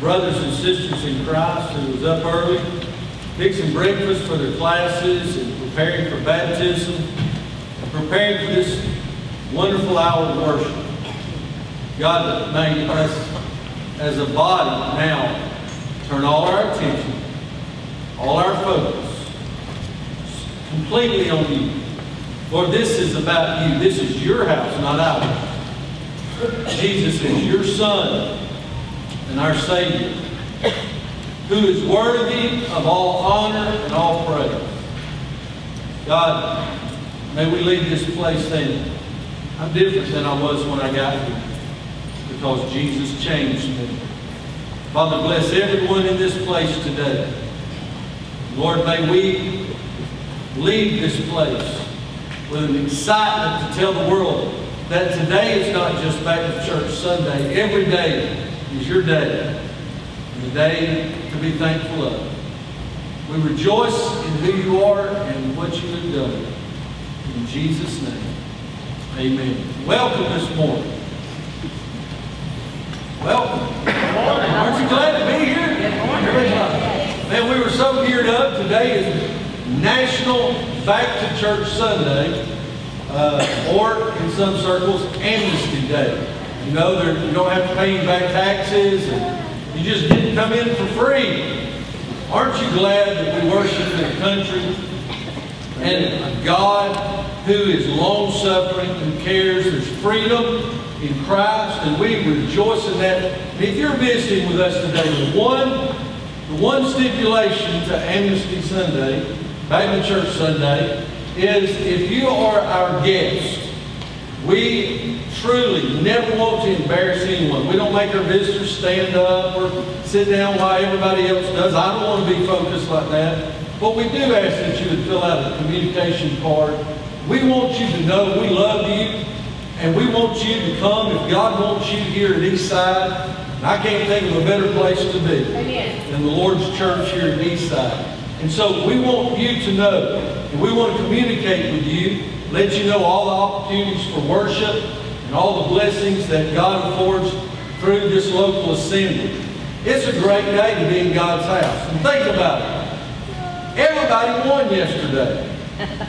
brothers and sisters in Christ who was up early, fixing breakfast for their classes and preparing for baptism, preparing for this wonderful hour of worship. God, may us as a body now turn all our attention, all our focus completely on you. Lord, this is about you. This is your house, not ours. Jesus is your Son and our Savior, who is worthy of all honor and all praise. God, may we leave this place saying, I'm different than I was when I got here because Jesus changed me. Father, bless everyone in this place today. Lord, may we leave this place with an excitement to tell the world that today is not just Back to Church Sunday. Every day is your day, and a day to be thankful of. We rejoice in who you are and what you have done. In Jesus' name, amen. Welcome this morning. Welcome. Aren't you glad to be here? Man, we were so geared up. Today is National Back to Church Sunday, uh, or in some circles, Amnesty Day. You know, you don't have to pay back taxes, and you just didn't come in for free. Aren't you glad that we worship in a country and a God who is long suffering, who cares? There's freedom in Christ, and we rejoice in that. If you're visiting with us today, the one, the one stipulation to Amnesty Sunday, Back to Church Sunday, is if you are our guest, we truly never want to embarrass anyone. We don't make our visitors stand up or sit down while everybody else does. I don't want to be focused like that. But we do ask that you would fill out a communication card. We want you to know we love you and we want you to come if God wants you here at Eastside. And I can't think of a better place to be than the Lord's church here at Eastside. And so we want you to know, and we want to communicate with you, let you know all the opportunities for worship all the blessings that God affords through this local assembly. It's a great day to be in God's house. And think about it. Everybody won yesterday.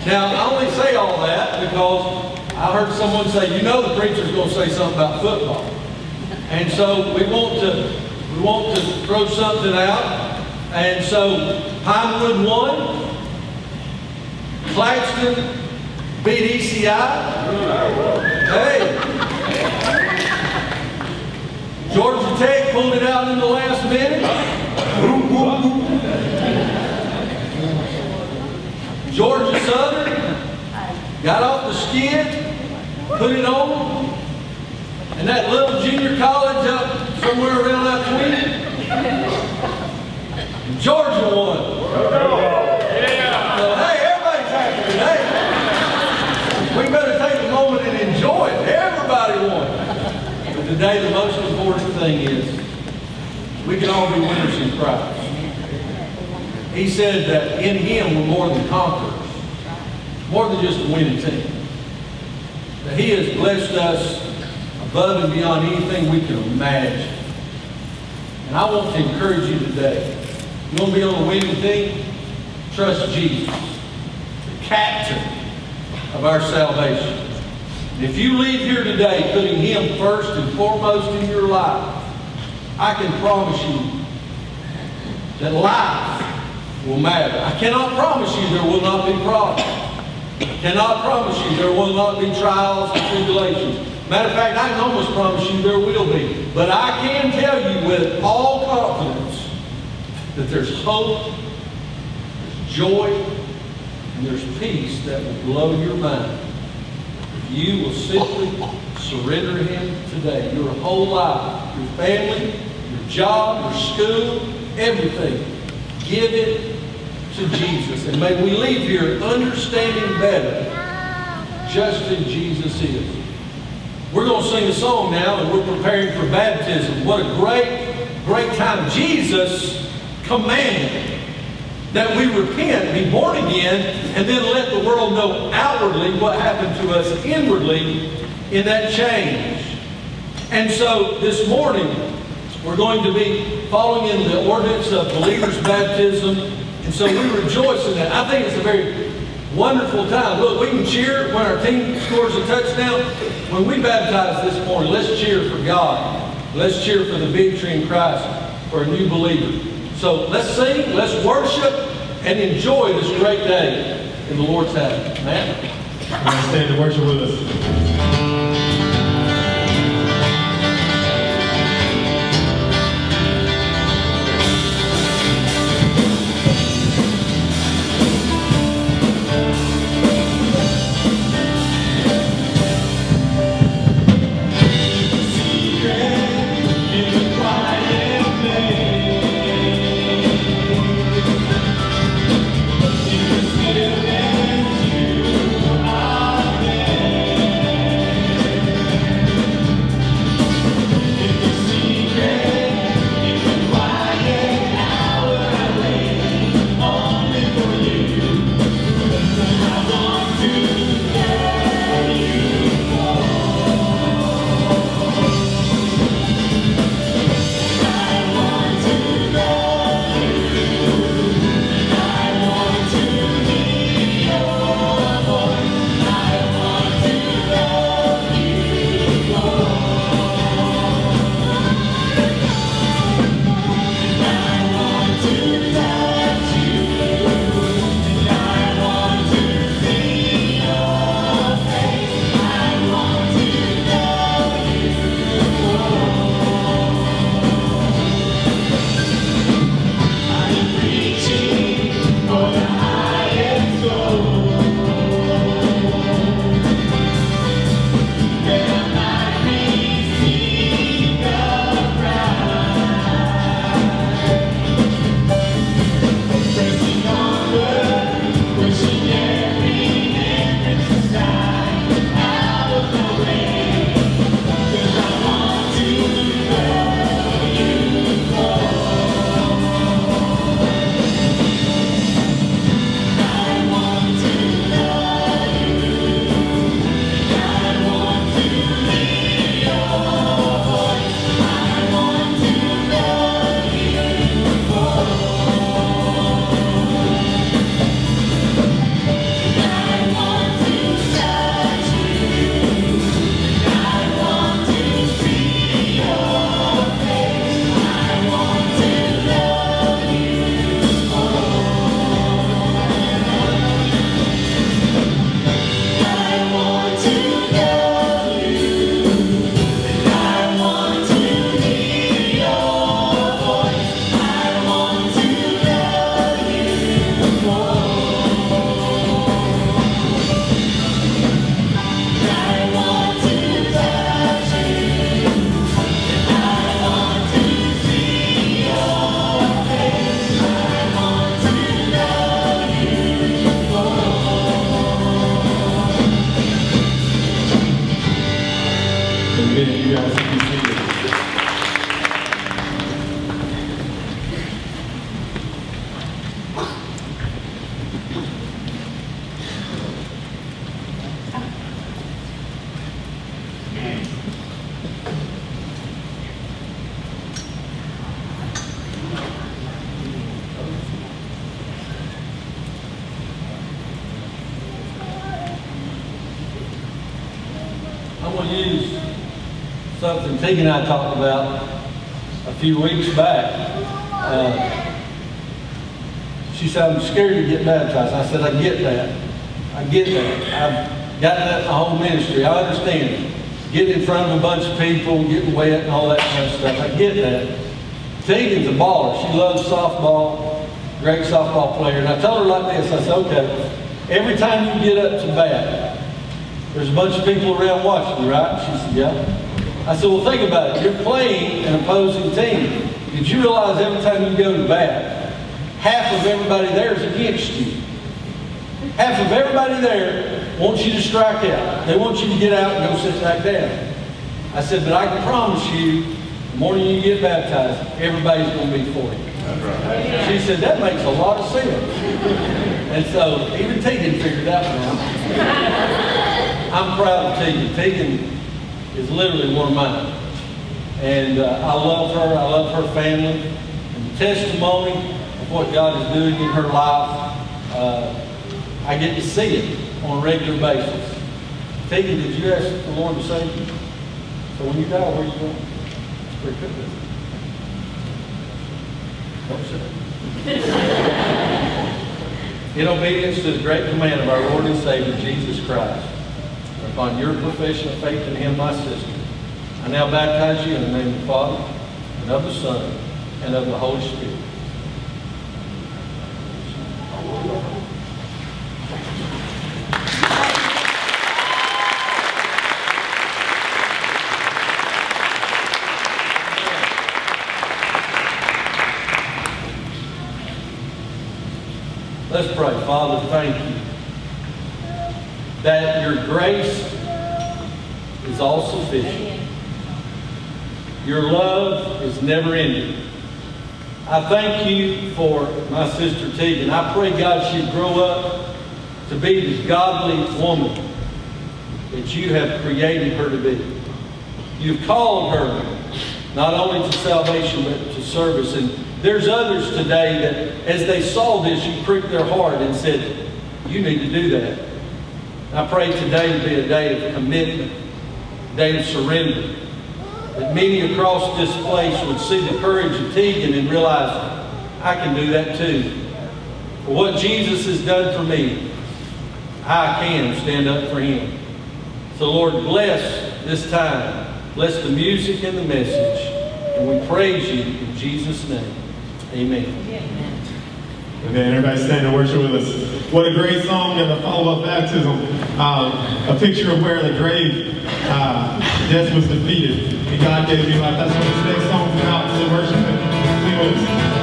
Now, I only say all that because I heard someone say, you know the preacher's going to say something about football. And so we want to we want to throw something out. And so Pinewood won. Claxton beat ECI. Hey. Georgia Tech pulled it out in the last minute. Georgia Southern got off the skid put it on, and that little junior college up somewhere around that twin, Georgia won. Yeah. So, hey, everybody's happy today. We better take a moment and enjoy it. Everybody won. But today, the most important thing is we can all be winners in Christ. He said that in Him we're more than conquerors, more than just a winning team that He has blessed us above and beyond anything we can imagine. And I want to encourage you today. You want to be on the winning team? Trust Jesus, the captain of our salvation. If you leave here today putting Him first and foremost in your life, I can promise you that life will matter. I cannot promise you there will not be problems. Cannot promise you there will not be trials and tribulations. Matter of fact, I can almost promise you there will be. But I can tell you with all confidence that there's hope, there's joy, and there's peace that will blow your mind. You will simply surrender Him today, your whole life, your family, your job, your school, everything, give it to Jesus. And may we leave here understanding better just who Jesus is. We're going to sing a song now, and we're preparing for baptism. What a great great time. Jesus commanded that we repent, be born again, and then let the world know outwardly what happened to us inwardly in that change. And so this morning, we're going to be following in the ordinance of believers' baptism. And so we rejoice in that. I think it's a very wonderful time. Look, we can cheer when our team scores a touchdown. When we baptize this morning, let's cheer for God. Let's cheer for the victory in Christ for a new believer. So let's sing, let's worship, and enjoy this great day in the Lord's house. Matt? Stand to worship with us. Something Teague and I talked about a few weeks back. Uh, she said, I'm scared to get baptized. I said, I get that. I get that. I've got that the whole ministry. I understand. Getting in front of a bunch of people, getting wet and all that kind of stuff. I get that. Tegan's a baller. She loves softball, great softball player. And I told her like this, I said, okay, every time you get up to bat, there's a bunch of people around watching you, right? She said, yeah. I said, well, think about it. You're playing an opposing team. Did you realize every time you go to bat, half of everybody there is against you? Half of everybody there wants you to strike out. They want you to get out and go sit back down. I said, but I can promise you, The morning you get baptized, everybody's going to be for you. Right. She said, that makes a lot of sense. And so even Tegan figured that one out. I'm proud of Tegan. Tegan is literally one of mine. And uh, I love her. I love her family. And the testimony of what God is doing in her life, uh, I get to see it on a regular basis. Tegan, did you ask the Lord to save you? So when you die, where are you going? It's pretty good. Don't say. In obedience to the great command of our Lord and Savior, Jesus Christ, upon your profession of faith in Him, my sister, I now baptize you in the name of the Father, and of the Son, and of the Holy Spirit. Let's pray. Father, thank you that your grace is all sufficient. Your love is never ending. I thank you for my sister Tegan. I pray, God, she'd grow up to be the godly woman that you have created her to be. You've called her not only to salvation, but to service. And there's others today that, as they saw this, you pricked their heart and said, You need to do that. I pray today to be a day of commitment, a day of surrender. That many across this place would see the courage of Tegan and realize, I can do that too. For what Jesus has done for me, I can stand up for him. So, Lord, bless this time. Bless the music and the message. And we praise you in Jesus' name. Amen. Amen. Everybody stand and worship with us. What a great song and a follow-up baptism. Um, a picture of where the grave, uh, death was defeated. And God gave me life. That's what this next song's about. So worship and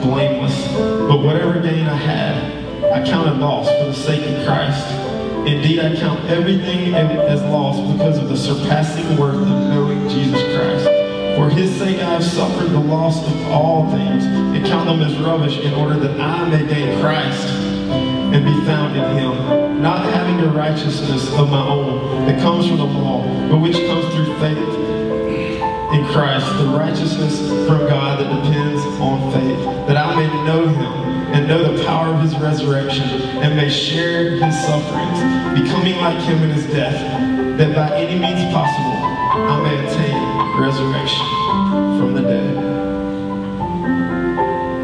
blameless. But whatever gain I had, I counted loss for the sake of Christ. Indeed, I count everything as loss because of the surpassing worth of knowing Jesus Christ. For his sake I have suffered the loss of all things, and count them as rubbish in order that I may gain Christ and be found in him, not having a righteousness of my own that comes from the law, but which comes through faith in Christ, the righteousness from God that depends on faith, know him and know the power of his resurrection and may share his sufferings, becoming like him in his death, that by any means possible I may attain resurrection from the dead.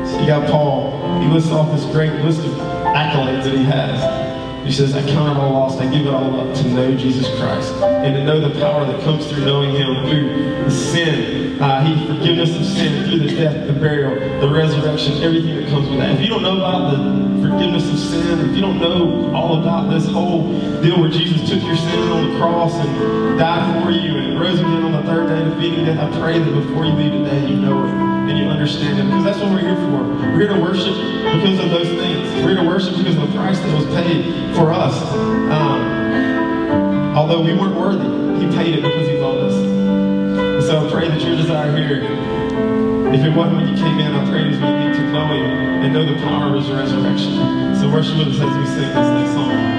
So you got Paul, he lists off this great list of accolades that he has. He says, I count it all lost. I give it all up to know Jesus Christ and to know the power that comes through knowing him through sin, uh, he forgiveness of sin, through the death, the burial, the resurrection, everything that comes with that. If you don't know about the forgiveness of sin, if you don't know all about this whole deal where Jesus took your sin on the cross and died for you and rose again on the third day defeating death, I pray that before you leave today, you know it and you understand it. Because that's what we're here for. We're here to worship because of those things. We're here to worship because of the price that was paid for us. Um, although we weren't worthy, He paid it because He loved us. So I pray that your desire here, if it wasn't when you came in, I pray that you get to know Him and know the power of His resurrection. So worship with us as we sing this next song.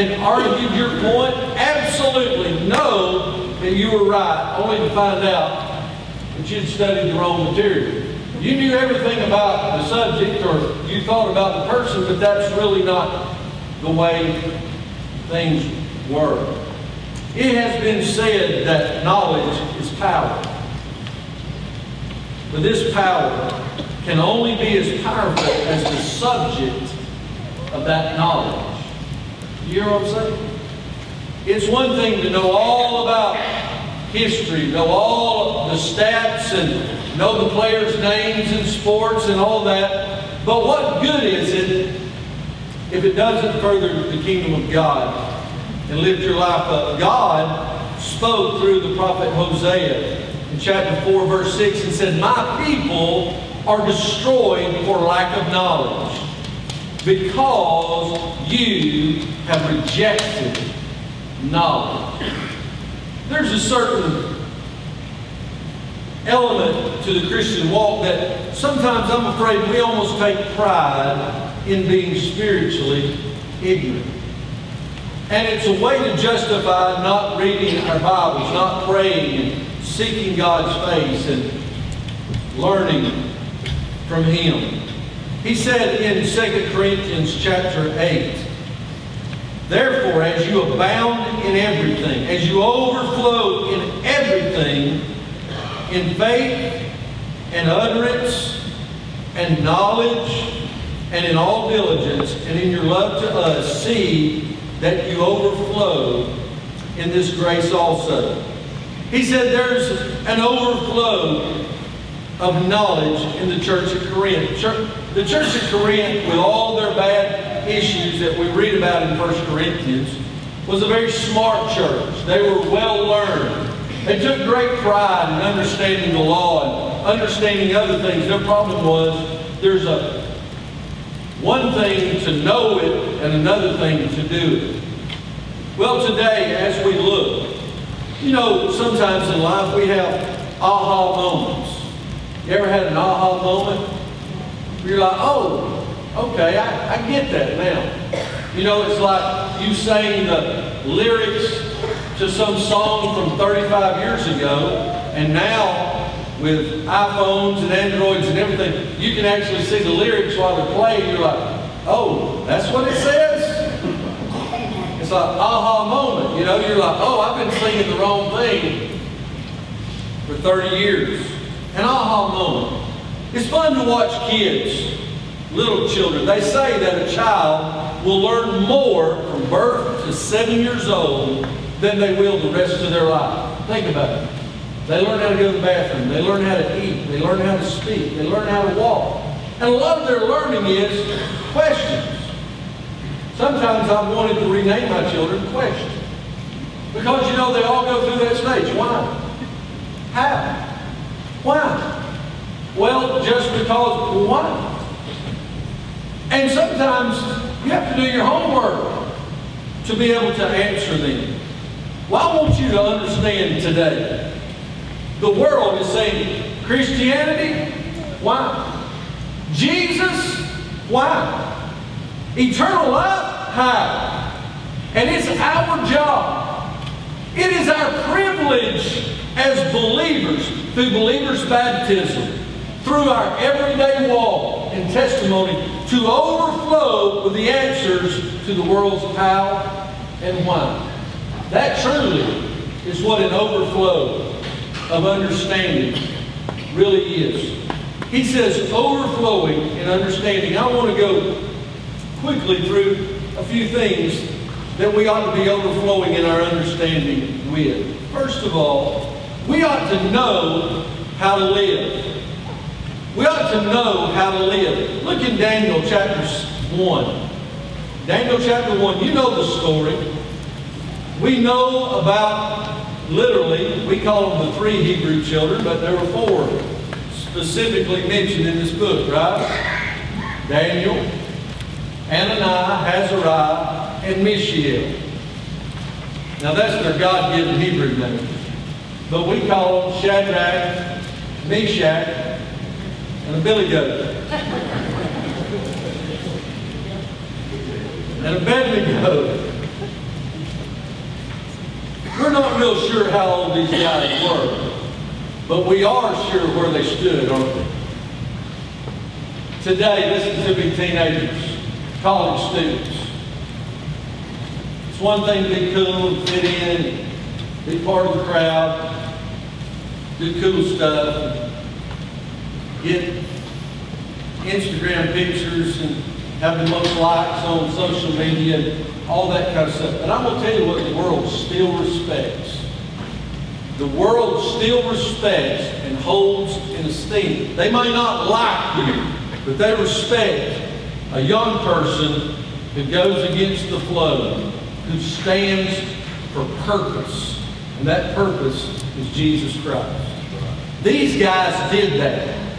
And argued your point, absolutely know that you were right, only to find out that you'd studied the wrong material. You knew everything about the subject or you thought about the person, but that's really not the way things were. It has been said that knowledge is power. But this power can only be as powerful as the subject of that knowledge. You hear what I'm saying? It's one thing to know all about history, know all the stats, and know the players' names and sports and all that. But what good is it if it doesn't further the kingdom of God and lift your life up. God spoke through the prophet Hosea in chapter 4, verse 6, and said, My people are destroyed for lack of knowledge because you have rejected knowledge. There's a certain element to the Christian walk that sometimes I'm afraid we almost take pride in being spiritually ignorant. And it's a way to justify not reading our Bibles, not praying and seeking God's face and learning from Him. He said in 2 Corinthians chapter 8, Therefore, as you abound in everything, as you overflow in everything, in faith and utterance and knowledge and in all diligence and in your love to us, see that you overflow in this grace also. He said there's an overflow of knowledge in the church of Corinth. The church at Corinth, with all their bad issues that we read about in 1 Corinthians, was a very smart church. They were well learned. They took great pride in understanding the law and understanding other things. Their problem was there's a one thing to know it and another thing to do it. Well, today, as we look, you know, sometimes in life we have aha moments. You ever had an aha moment? You're like, oh, okay, I, I get that now. You know, it's like you sang the lyrics to some song from 35 years ago, and now with iPhones and Androids and everything, you can actually see the lyrics while they're playing. You're like, oh, that's what it says? It's like aha moment. You know, you're like, oh, I've been singing the wrong thing for 30 years. An aha moment. It's fun to watch kids, little children. They say that a child will learn more from birth to seven years old than they will the rest of their life. Think about it. They learn how to go to the bathroom. They learn how to eat. They learn how to speak. They learn how to walk. And a lot of their learning is questions. Sometimes I've wanted to rename my children questions. Because, you know, they all go through that stage. Why? How? Why? Well, just because, why? And sometimes you have to do your homework to be able to answer them. Well, I want you to understand today the world is saying Christianity, why? Jesus, why? Eternal life, how? And it's our job. It is our privilege as believers, through believers' baptism, through our everyday walk and testimony, to overflow with the answers to the world's how and why. That truly is what an overflow of understanding really is. He says overflowing in understanding. I want to go quickly through a few things that we ought to be overflowing in our understanding with. First of all, we ought to know how to live. We ought to know how to live. Look in Daniel chapter 1. Daniel chapter 1, you know the story. We know about, literally, we call them the three Hebrew children, but there were four specifically mentioned in this book, right? Daniel, Ananias, Azariah, and Mishael. Now that's their God-given Hebrew name. But we call them Shadrach, Meshach, and Abednego. and Abednego. We're not real sure how old these guys were, but we are sure where they stood, aren't we? Today, listen to teenagers, college students. It's one thing to be cool, fit in, be part of the crowd, do cool stuff, get Instagram pictures and have the most likes on social media, and all that kind of stuff. But I'm going to tell you what the world still respects. The world still respects and holds in esteem. They may not like you, but they respect a young person who goes against the flow, who stands for purpose. And that purpose is Jesus Christ. These guys did that.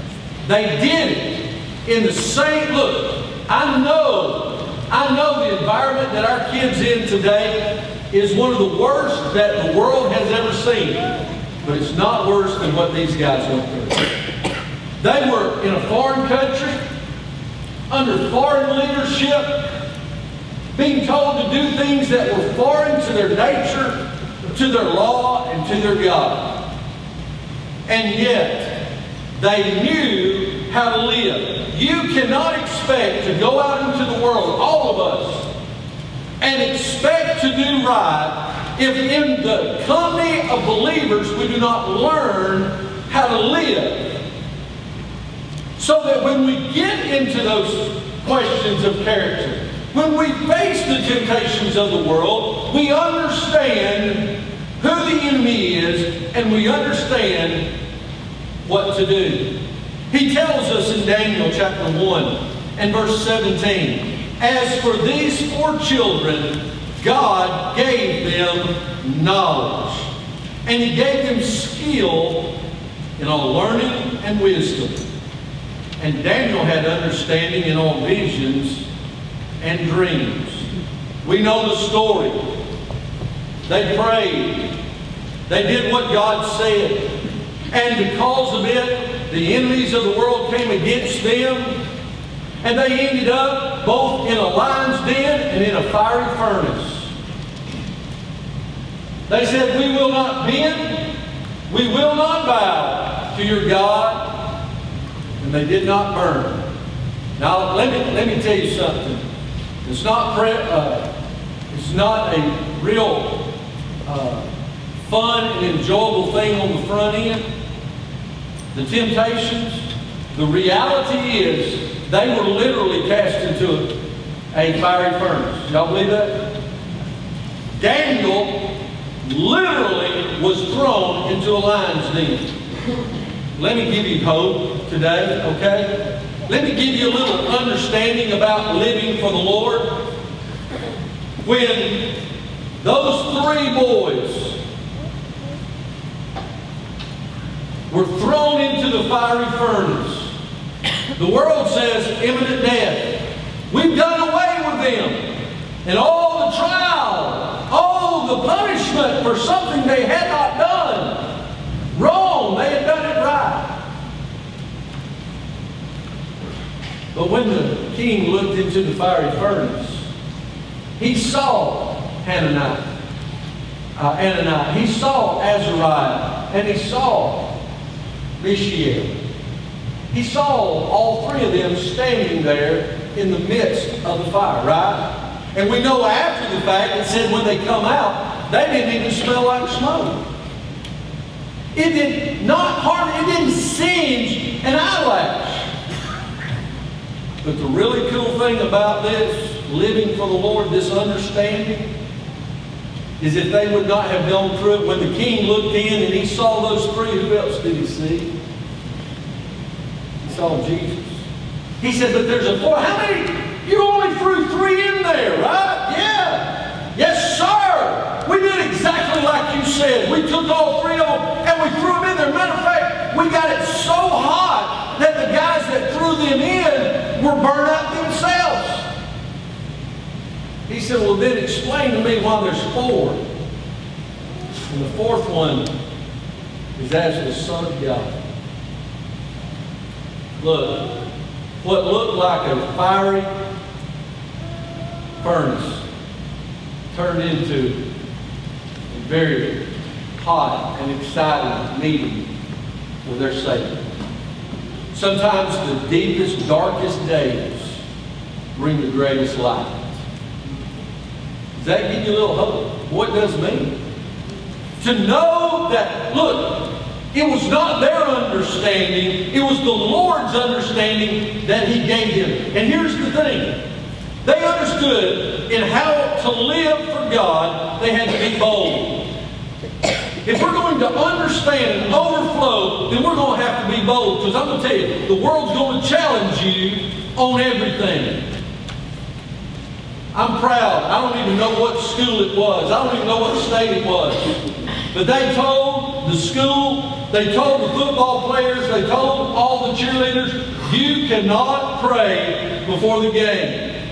They did it in the same look. I know, I know the environment that our kids in today is one of the worst that the world has ever seen. But it's not worse than what these guys went through. They were in a foreign country, under foreign leadership, being told to do things that were foreign to their nature, to their law, and to their God. And yet, they knew how to live. You cannot expect to go out into the world, all of us, and expect to do right if in the company of believers we do not learn how to live. So that when we get into those questions of character, when we face the temptations of the world, we understand who the enemy is and we understand what to do. He tells us in Daniel chapter 1 and verse 17, As for these four children, God gave them knowledge, and He gave them skill in all learning and wisdom. And Daniel had understanding in all visions and dreams. We know the story. They prayed. They did what God said. And because of it, the enemies of the world came against them. And they ended up both in a lion's den and in a fiery furnace. They said, We will not bend, we will not bow to your God. And they did not burn. Now, let me, let me tell you something. It's not, pre- uh, it's not a real uh, fun and enjoyable thing on the front end. The temptations, the reality is they were literally cast into a, fiery furnace. Y'all believe that? Daniel literally was thrown into a lion's den. Let me give you hope today, okay? Let me give you a little understanding about living for the Lord. When those three boys were thrown into the fiery furnace, the world says imminent death. We've done away with them. And all the trial, all the punishment for something they had not done. Wrong, they had done it right. But when the king looked into the fiery furnace, he saw Hananiah. Uh, Ananias. He saw Azariah, and he saw Mishael. He saw all three of them standing there in the midst of the fire, right? And we know after the fact, it said when they come out, they didn't even smell like smoke. It did not harm, it didn't singe an eyelash. But the really cool thing about this, living for the Lord, this understanding, is if they would not have gone through it, when the king looked in and he saw those three, who else did he see? He saw Jesus. He said, but there's a four. How many? You only threw three in there, right? Yeah. Yes, sir. We did exactly like you said. We took all three of them and we threw them in there. Matter of fact, we got it so hot that the guys that threw them in were burned out. He said, well, then explain to me why there's four. And the fourth one is as the Son of God. Look, what looked like a fiery furnace turned into a very hot and exciting meeting with their Savior. Sometimes the deepest, darkest days bring the greatest light. Does that give you a little hope? What does it mean? To know that, look, it was not their understanding, it was the Lord's understanding that He gave them. And here's the thing they understood in how to live for God, they had to be bold. If we're going to understand and overflow, then we're going to have to be bold. Because I'm going to tell you, the world's going to challenge you on everything. I'm proud. I don't even know what school it was. I don't even know what state it was. But they told the school they told the football players, they told all the cheerleaders, you cannot pray before the game.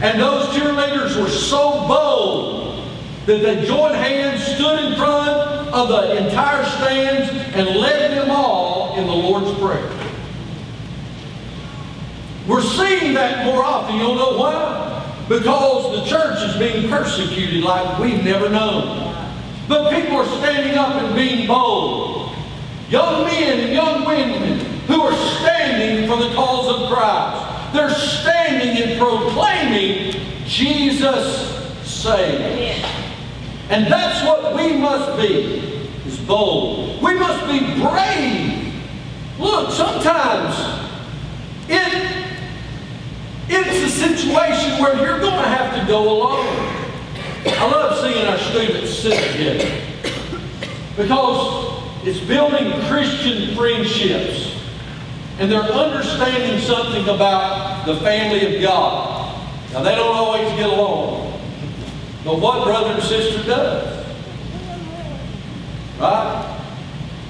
And those cheerleaders were so bold that they joined hands, stood in front of the entire stands, and led them all in the Lord's Prayer. We're seeing that more often. You'll know why? Because the church is being persecuted like we've never known. But people are standing up and being bold. Young men and young women who are standing for the cause of Christ. They're standing and proclaiming Jesus saved. And that's what we must be, is bold. We must be brave. Look, sometimes it, it's a situation where you're going to have to go alone. I love seeing our students sit together because it's building Christian friendships and they're understanding something about the family of God. Now, they don't always get along, but what brother and sister does? Right?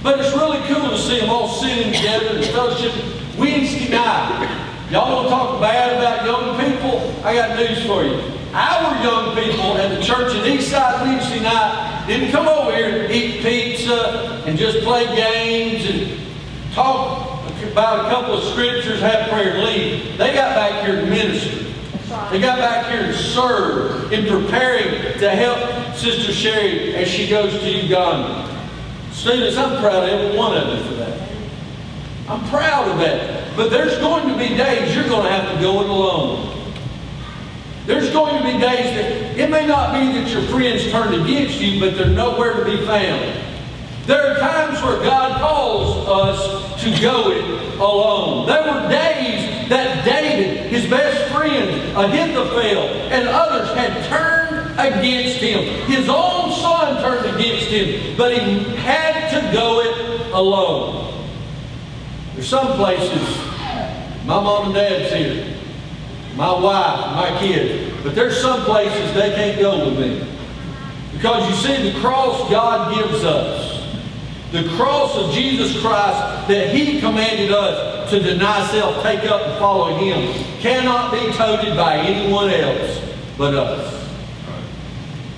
But it's really cool to see them all sitting together and fellowship Wednesday night. Y'all want to talk bad about young people? I got news for you. Our young people at the church at Eastside Wednesday night didn't come over here and eat pizza and just play games and talk about a couple of scriptures, have prayer, leave. They got back here to minister. They got back here to serve in preparing to help Sister Sherry as she goes to Uganda. Students, I'm proud of every one of you for that. I'm proud of that. But there's going to be days you're going to have to go it alone. There's going to be days that it may not be that your friends turn against you, but they're nowhere to be found. There are times where God calls us to go it alone. There were days that David, his best friend, Ahithophel, and others had turned against him. His own son turned against him, but he had to go it alone. There's some places, my mom and dad's here my wife, my kids. But there's some places they can't go with me. Because you see, the cross God gives us, the cross of Jesus Christ that He commanded us to deny self, take up, and follow Him, cannot be toted by anyone else but us.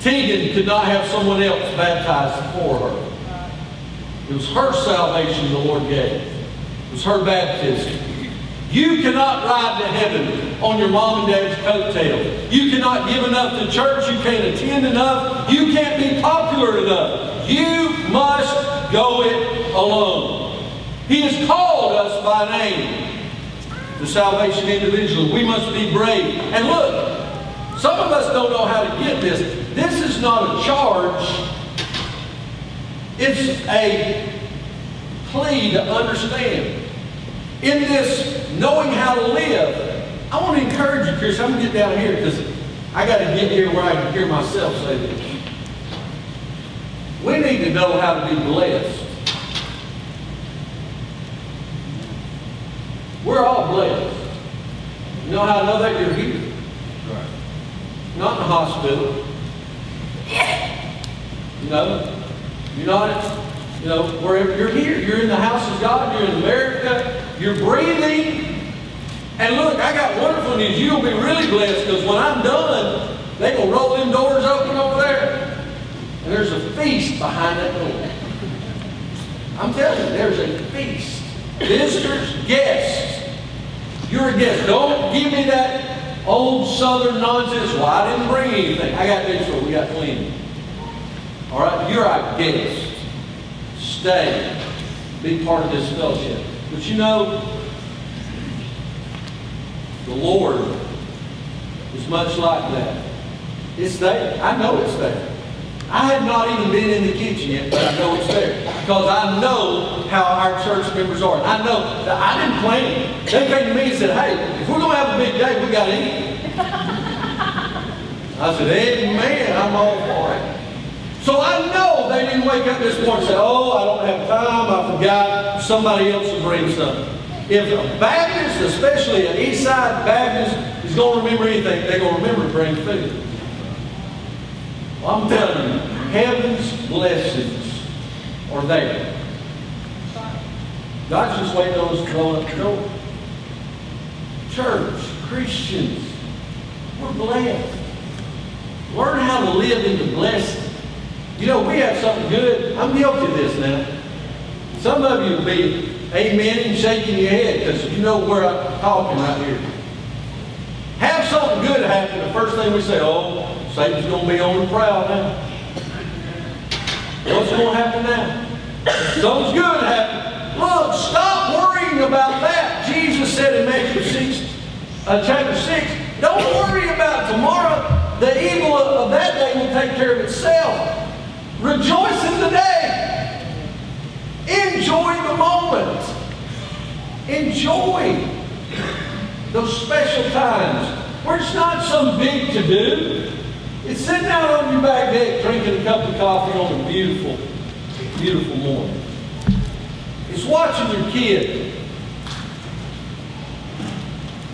Tegan could not have someone else baptized for her. It was her salvation the Lord gave. Was her baptism. You cannot ride to heaven on your mom and dad's coattail. You cannot give enough to church. You can't attend enough. You can't be popular enough. You must go it alone. He has called us by name to salvation individually. We must be brave. And look, some of us don't know how to get this. This is not a charge. It's a plea to understand. In this knowing how to live, I want to encourage you, Chris. I'm going to get down here because I got to get here where I can hear myself say this. We need to know how to be blessed. We're all blessed. You know how I know that? You're here. Right. Not in the hospital. You know? You're not, you know, wherever you're here. You're in the house of God. You're in America. You're breathing. And look, I got wonderful news. You'll be really blessed because when I'm done, they will roll them doors open over there. And there's a feast behind that door. I'm telling you, there's a feast. Visitors, guests. You're a guest. Don't give me that old southern nonsense. Well, I didn't bring anything. I got this for we got plenty. All right? You're our guest. Stay. Be part of this fellowship. But you know, the Lord is much like that. It's there. I know it's there. I have not even been in the kitchen yet, but I know it's there. Because I know how our church members are. I know that I didn't plan it. They came to me and said, hey, if we're going to have a big day, we got to eat. I said, amen, I'm all for it. So I know they didn't wake up this morning and say, oh, I don't have time, I forgot, somebody else will bring something. If a Baptist, especially an East Side Baptist, is going to remember anything, they're going to remember to bring food. Well, I'm telling you, heaven's blessings are there. God's just waiting on us to go up the door. Church, Christians, we're blessed. Learn how to live in the blessing. You know, we have something good. I'm guilty of this now. Some of you will be amen and shaking your head because you know where I'm talking right here. Have something good happen. The first thing we say, oh, Satan's going to be on the prowl now. What's going to happen now? Something's good happen. Look, stop worrying about that. Jesus said in Matthew 6, uh, chapter 6, don't worry about tomorrow. The evil of that day will take care of itself. Rejoice in the day. Enjoy the moment. Enjoy those special times where it's not some big to do. It's sitting out on your back deck drinking a cup of coffee on a beautiful, beautiful morning. It's watching your kid,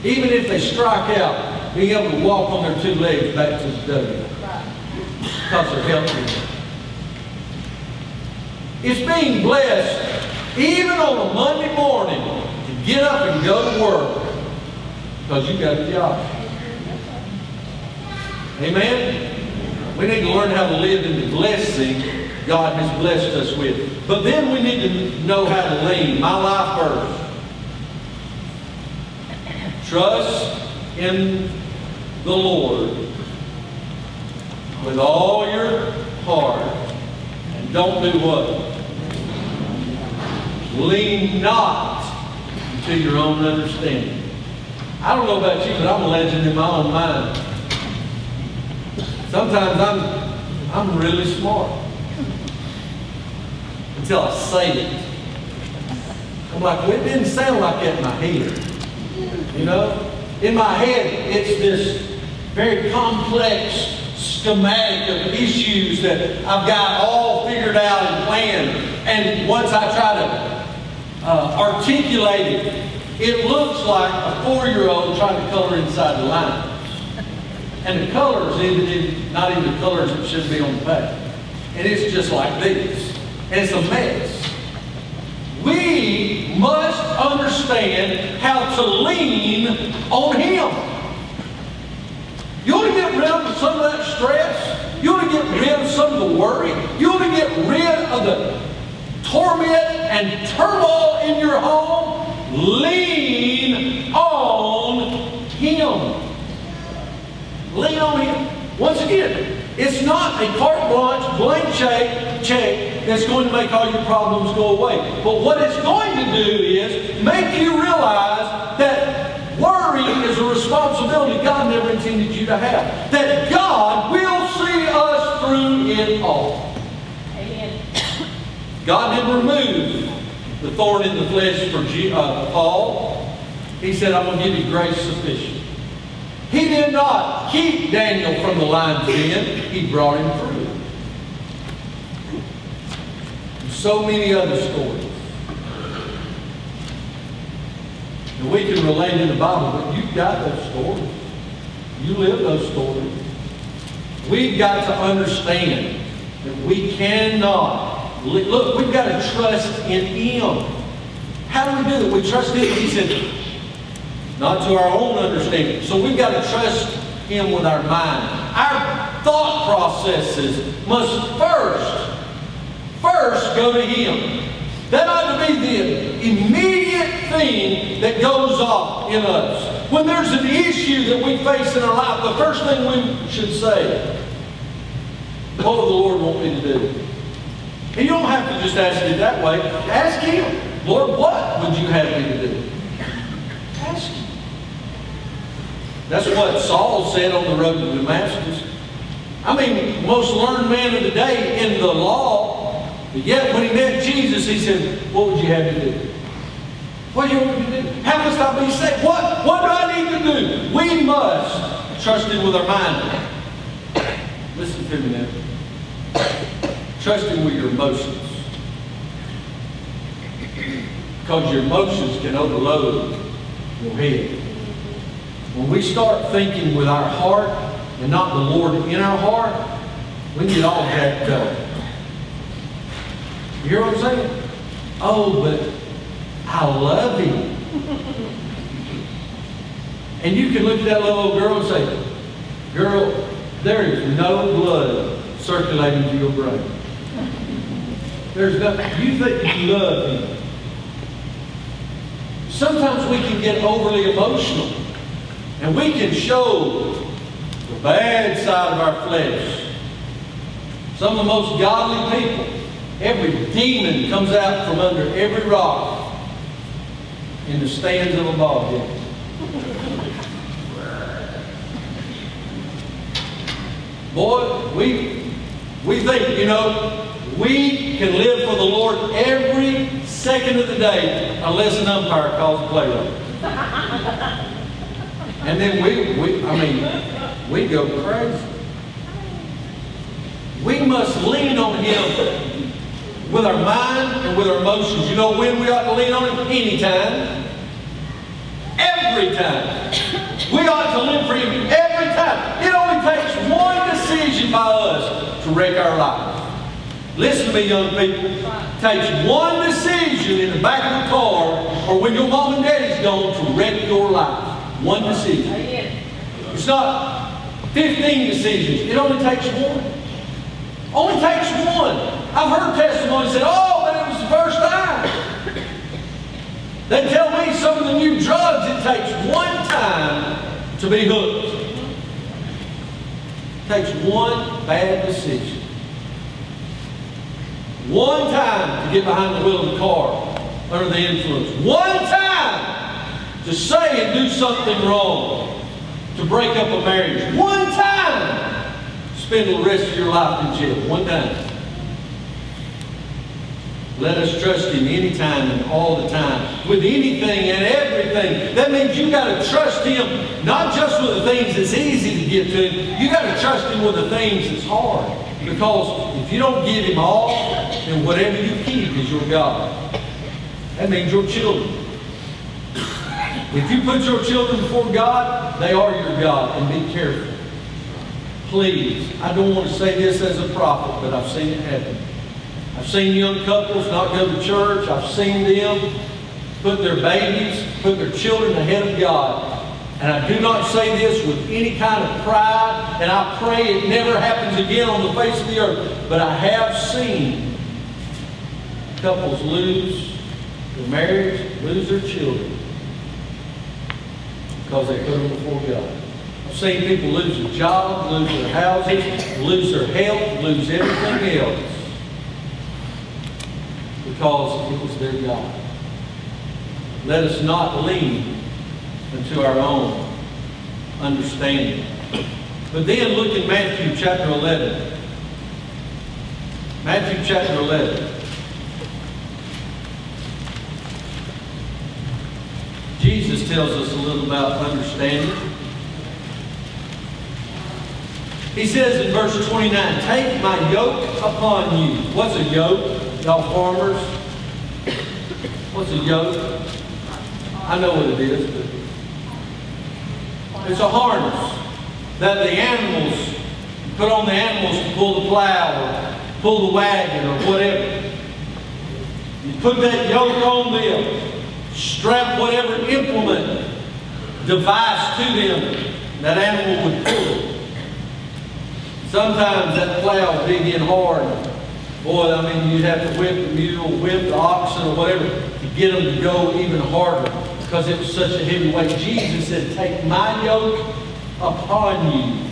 even if they strike out, being able to walk on their two legs back to the W because they're healthy. It's being blessed, even on a Monday morning, to get up and go to work because you got a job. Amen? We need to learn how to live in the blessing God has blessed us with. But then we need to know how to lean. My life first. Trust in the Lord with all your heart. And don't do what? Lean not to your own understanding. I don't know about you, but I'm a legend in my own mind. Sometimes I'm, I'm really smart. Until I say it. I'm like, well, it didn't sound like that in my head. You know? In my head, it's this very complex schematic of issues that I've got all figured out and planned. And once I try to uh, articulate it, it looks like a four-year-old trying to color inside the lines. And the colors, even, not even the colors that should be on the page. And it's just like this. And it's a mess. We must understand how to lean on Him. You want to get rid of some of that stress? You want to get rid of some of the worry? You want to get rid of the torment and turmoil in your home, lean on Him. Lean on Him. Once again, it's not a carte blanche, blank check, check that's going to make all your problems go away. But what it's going to do is make you realize that worry is a responsibility God never intended you to have. That God will see us through it all. God didn't remove the thorn in the flesh for uh, Paul. He said, I'm going to give you grace sufficient. He did not keep Daniel from the lion's den. He brought him through. So many other stories. And we can relate in the Bible, but you've got those stories. You live those stories. We've got to understand that we cannot, look, we've got to trust in Him. How do we do that? We trust Him. He said, not to our own understanding. So we've got to trust Him with our mind. Our thought processes must first, first go to Him. That ought to be the immediate thing that goes off in us. When there's an issue that we face in our life, the first thing we should say, what will the Lord want me to do? And you don't have to just ask it that way. Ask Him, Lord, what would you have me to do? Ask Him. That's what Saul said on the road to Damascus. I mean, most learned man of the day in the law. But yet, when he met Jesus, he said, What would you have me to do? What do you want me to do? How must I be saved? What, what do I need to do? We must trust Him with our mind. Listen to me now. Trust Him with your emotions. Because your emotions can overload your head. When we start thinking with our heart and not the Lord in our heart, we get all jacked up. You hear what I'm saying? Oh, but I love him. and you can look at that little old girl and say, Girl, there is no blood circulating to your brain. There's nothing. You think you love him. Sometimes we can get overly emotional. And we can show the bad side of our flesh. Some of the most godly people, every demon comes out from under every rock in the stands of a ball game. Boy, we, we think, you know, we can live for the Lord every second of the day unless an umpire calls a play right. And then we, we I mean, we go crazy. We must lean on Him with our mind and with our emotions. You know when we ought to lean on Him? Anytime. Every time. We ought to live for Him every time. It only takes one decision by us to wreck our lives. Listen to me, young people. It takes one decision in the back of the car or when your mom and daddy's gone to wreck your life. One decision. It's not 15 decisions. It only takes one. Only takes one. I've heard testimonies say, oh, but it was the first time. They tell me some of the new drugs, it takes one time to be hooked. It takes one bad decision. One time to get behind the wheel of the car under the influence. One time to say and do something wrong. To break up a marriage. One time. Spend the rest of your life in jail. One time. Let us trust Him anytime and all the time. With anything and everything. That means you got to trust Him not just with the things that's easy to get to. You got to trust Him with the things that's hard. Because if you don't give Him all, then whatever you keep is your God. That means your children. If you put your children before God, they are your God. And be careful. Please, I don't want to say this as a prophet, but I've seen it happen. I've seen young couples not go to church. I've seen them put their babies, put their children ahead of God. And I do not say this with any kind of pride, and I pray it never happens again on the face of the earth. But I have seen couples lose their marriage, lose their children, because they put them before God. I've seen people lose their jobs, lose their houses, lose their health, lose everything else because it was their God. Let us not lean into our own understanding. But then look in Matthew chapter 11. Matthew chapter 11. Jesus tells us a little about understanding. He says in verse 29, Take my yoke upon you. What's a yoke? Y'all farmers? What's a yoke? I know what it is, it's a harness that the animals put on the animals to pull the plow or pull the wagon or whatever. You put that yoke on them, strap whatever implement, device to them, that animal would pull. Sometimes that plow dig in hard. Boy, I mean, you'd have to whip the mule, whip the oxen or whatever to get them to go even harder because it was such a heavy weight. Jesus said, Take my yoke upon you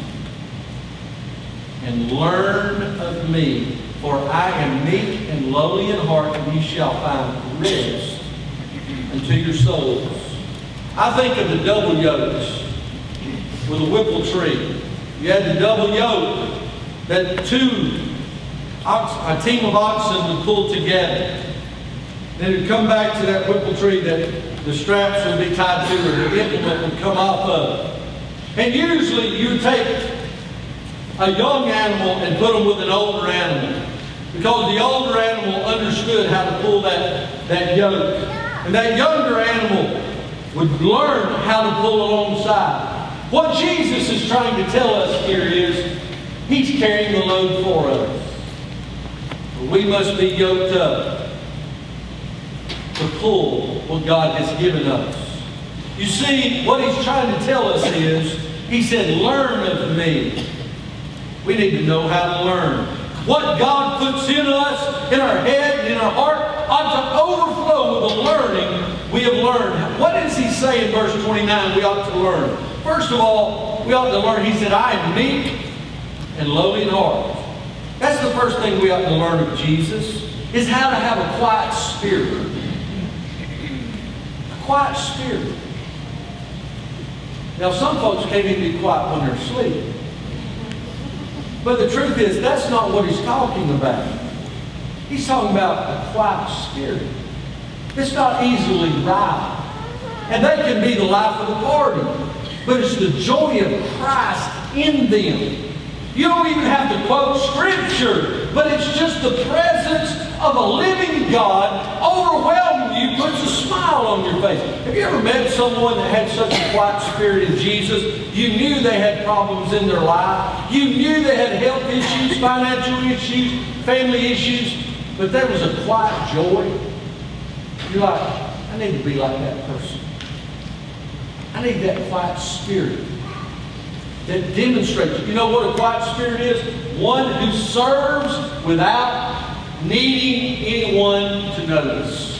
and learn of me, for I am meek and lowly in heart, and ye shall find rest unto your souls. I think of the double yokes with a whipple tree. You had the double yoke that two, ox, a team of oxen would pull together. Then it would come back to that whipple tree that the straps would be tied to or the implement would come off of. And usually you take a young animal and put them with an older animal. Because the older animal understood how to pull that, that yoke. And that younger animal would learn how to pull alongside. What Jesus is trying to tell us here is He's carrying the load for us. We must be yoked up to pull what God has given us. You see, what He's trying to tell us is, He said, Learn of me. We need to know how to learn. What God puts in us, in our head, and in our heart, ought to overflow with the learning we have learned. What does He say in verse 29 we ought to learn? First of all, we ought to learn, He said, I am meek and lowly in heart. That's the first thing we ought to learn of Jesus, is how to have a quiet spirit. Quiet spirit. Now, some folks can't even be quiet when they're asleep. But the truth is, that's not what he's talking about. He's talking about a quiet spirit. It's not easily riled. And they can be the life of the party. But it's the joy of Christ in them. You don't even have to quote scripture, but it's just the presence of a living God overwhelming you, puts a smile on your face. Have you ever met someone that had such a quiet spirit in Jesus? You knew they had problems in their life. You knew they had health issues, financial issues, family issues, but there was a quiet joy. You're like, I need to be like that person. I need that quiet spirit that demonstrates. You know what a quiet spirit is? One who serves without needing anyone to notice.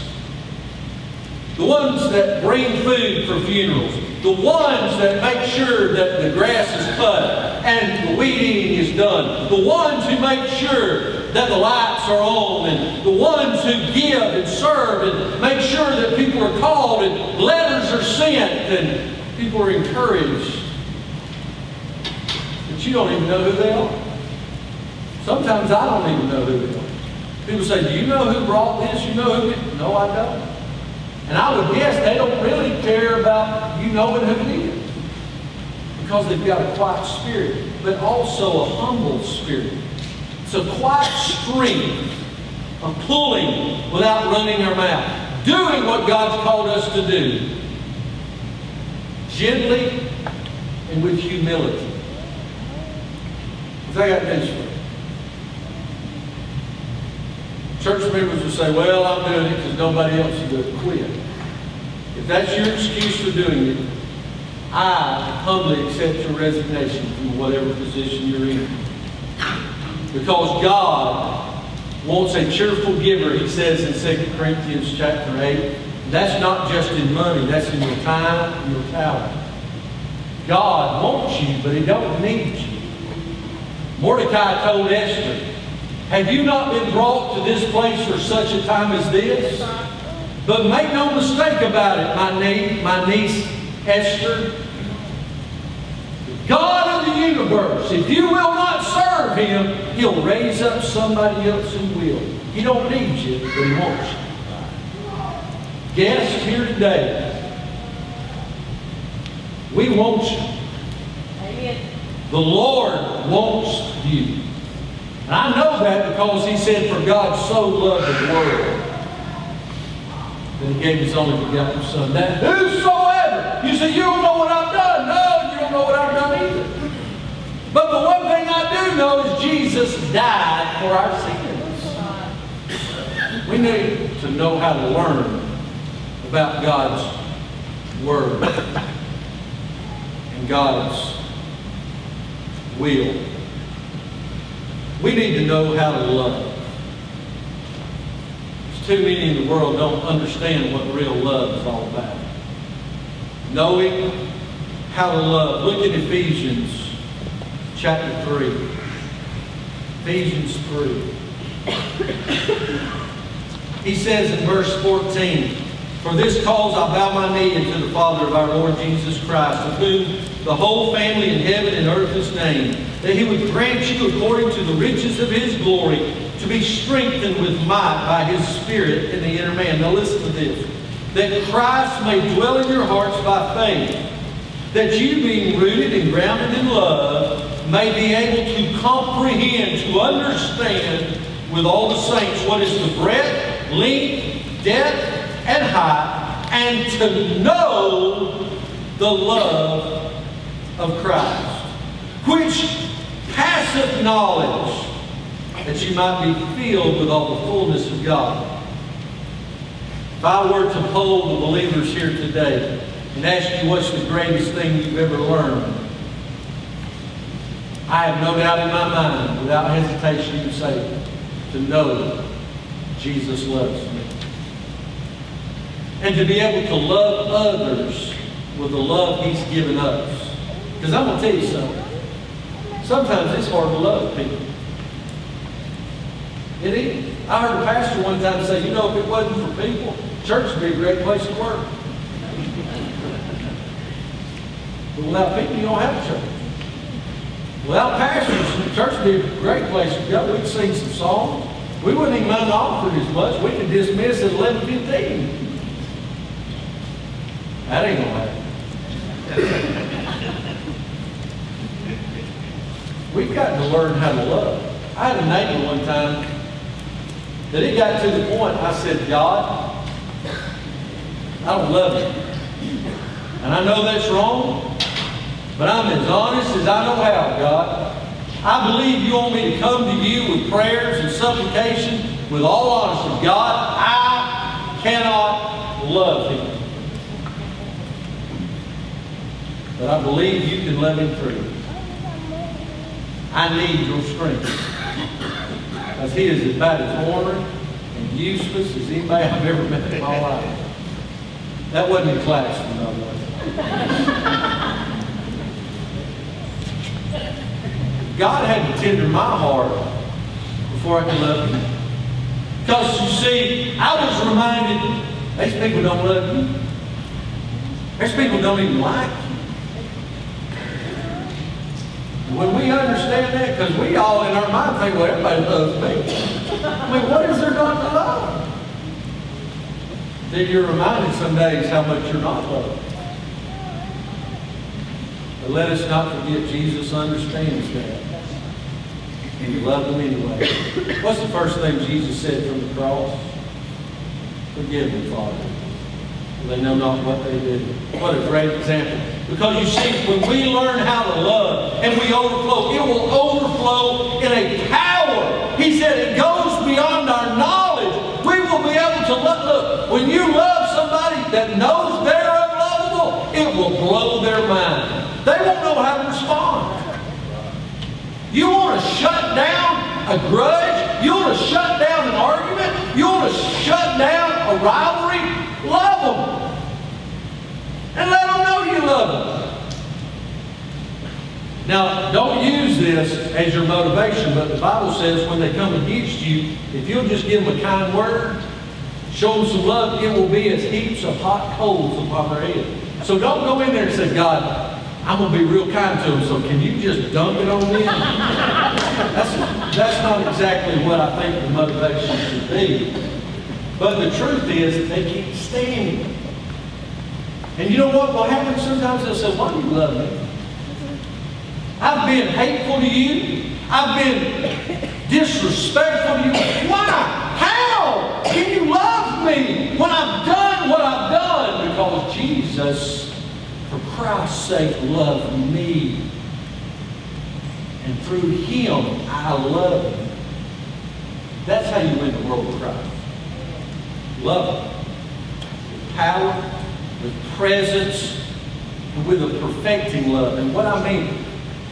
The ones that bring food for funerals. The ones that make sure that the grass is cut and the weed eating is done. The ones who make sure that the lights are on and the ones who give and serve and make sure that people are called and letters are sent and people are encouraged but you don't even know who they are. Sometimes I don't even know who they are. People say, Do you know who brought this? You know who? No, I don't. And I would guess they don't really care about you knowing who it is. Because they've got a quiet spirit, but also a humble spirit. It's a quiet strength of pulling without running our mouth. Doing what God's called us to do. Gently and with humility. I got news for. Church members will say, well, I'm doing it because nobody else is doing it. Quit. If that's your excuse for doing it, I humbly accept your resignation from whatever position you're in. Because God wants a cheerful giver, he says in 2 Corinthians chapter 8. That's not just in money, that's in your time your talent. God wants you, but he don't need you. Mordecai told Esther, have you not been brought to this place for such a time as this? But make no mistake about it, my, niece, my niece Esther. God of the universe, if you will not serve him, he'll raise up somebody else who will. He don't need you, but he wants you. Guests here today, we want you. Amen. The Lord wants you. I know that because He said, For God so loved the world that He gave His only begotten Son. That whosoever, you say, You don't know what I've done. No, you don't know what I've done either. But the one thing I do know is Jesus died for our sins. We need to know how to learn about God's Word and God's will. We need to know how to love. There's too many in the world don't understand what real love is all about. Knowing how to love. Look at Ephesians chapter 3. Ephesians 3. He says in verse 14, For this cause I bow my knee unto the Father of our Lord Jesus Christ, of whom the whole family in heaven and earth is named, that he would grant you according to the riches of his glory to be strengthened with might by his Spirit in the inner man. Now listen to this. That Christ may dwell in your hearts by faith, that you being rooted and grounded in love may be able to comprehend, to understand with all the saints what is the breadth, length, depth, and height, and to know the love of Christ, which passeth knowledge, that you might be filled with all the fullness of God. If I were to poll the believers here today and ask you what's the greatest thing you've ever learned, I have no doubt in my mind, without hesitation, to say, to know Jesus loves me. And to be able to love others with the love He's given us. Because I'm going to tell you something. Sometimes it's hard to love people. It is. I heard a pastor one time say, you know, if it wasn't for people, church would be a great place to work. But without people, you don't have a church. Without pastors, church would be a great place to go. We'd sing some songs. We wouldn't even mind the offering as much. We could dismiss at 11.15. That ain't gonna happen. We've got to learn how to love. I had a neighbor one time that it got to the point I said, God, I don't love you. And I know that's wrong, but I'm as honest as I know how, God. I believe you want me to come to you with prayers and supplication with all honesty. God, I cannot love him. But I believe you can love him through. I need your strength. Because he is about as ornery and useless as anybody I've ever met in my life. That wasn't in class, by the way. God had to tender my heart before I could love him. Because you see, I was reminded, these people don't love you. These people don't even like you. When we understand that, because we all in our mind think, well, everybody loves me. I mean, what is there not to love? Then you're reminded some days how much you're not loved. But let us not forget Jesus understands that. And he loved them anyway. What's the first thing Jesus said from the cross? Forgive them, Father. They know not what they do. What a great example. Because you see, when we learn how to love and we overflow, it will overflow in a power. He said it goes beyond our knowledge. We will be able to look. Look, when you love somebody that knows they're unlovable, it will blow their mind. They won't know how to respond. You want to shut down a grudge? You want to shut down an argument? You want to shut down a rivalry? Love them. And let them know you love them. Now, don't use this as your motivation, but the Bible says when they come against you, if you'll just give them a kind word, show them some love, it will be as heaps of hot coals upon their head. So don't go in there and say, God, I'm going to be real kind to them, so can you just dump it on them? That's, that's not exactly what I think the motivation should be. But the truth is, they keep standing. And you know what will happen? Sometimes they'll say, why do you love me? I've been hateful to you. I've been disrespectful to you. Why? How can you love me when I've done what I've done? Because Jesus, for Christ's sake, loved me. And through him, I love him. That's how you win the world of Christ. Love him. With power, with presence, and with a perfecting love. And what I mean,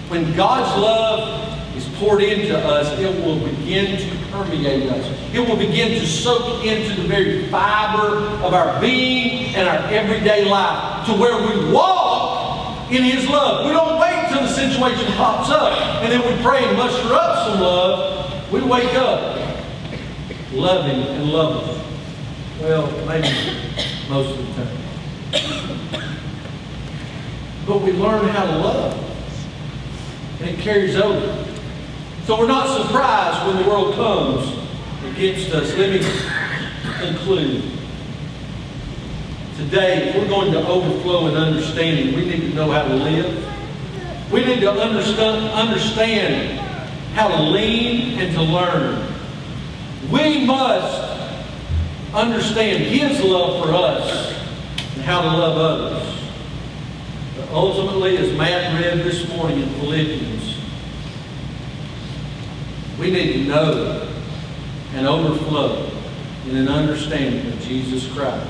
when God's love is poured into us, it will begin to permeate us. It will begin to soak into the very fiber of our being and our everyday life to where we walk in His love. We don't wait till the situation pops up and then we pray and muster up some love. We wake up loving and loving. Well, maybe most of the time. But we learn how to love and it carries over. So we're not surprised when the world comes against us. Let me conclude. Today, if we're going to overflow in understanding, we need to know how to live. We need to understand, how to lean and to learn. We must understand His love for us and how to love others. Ultimately, as Matt read this morning in Philippians, we need to know and overflow in an understanding of Jesus Christ.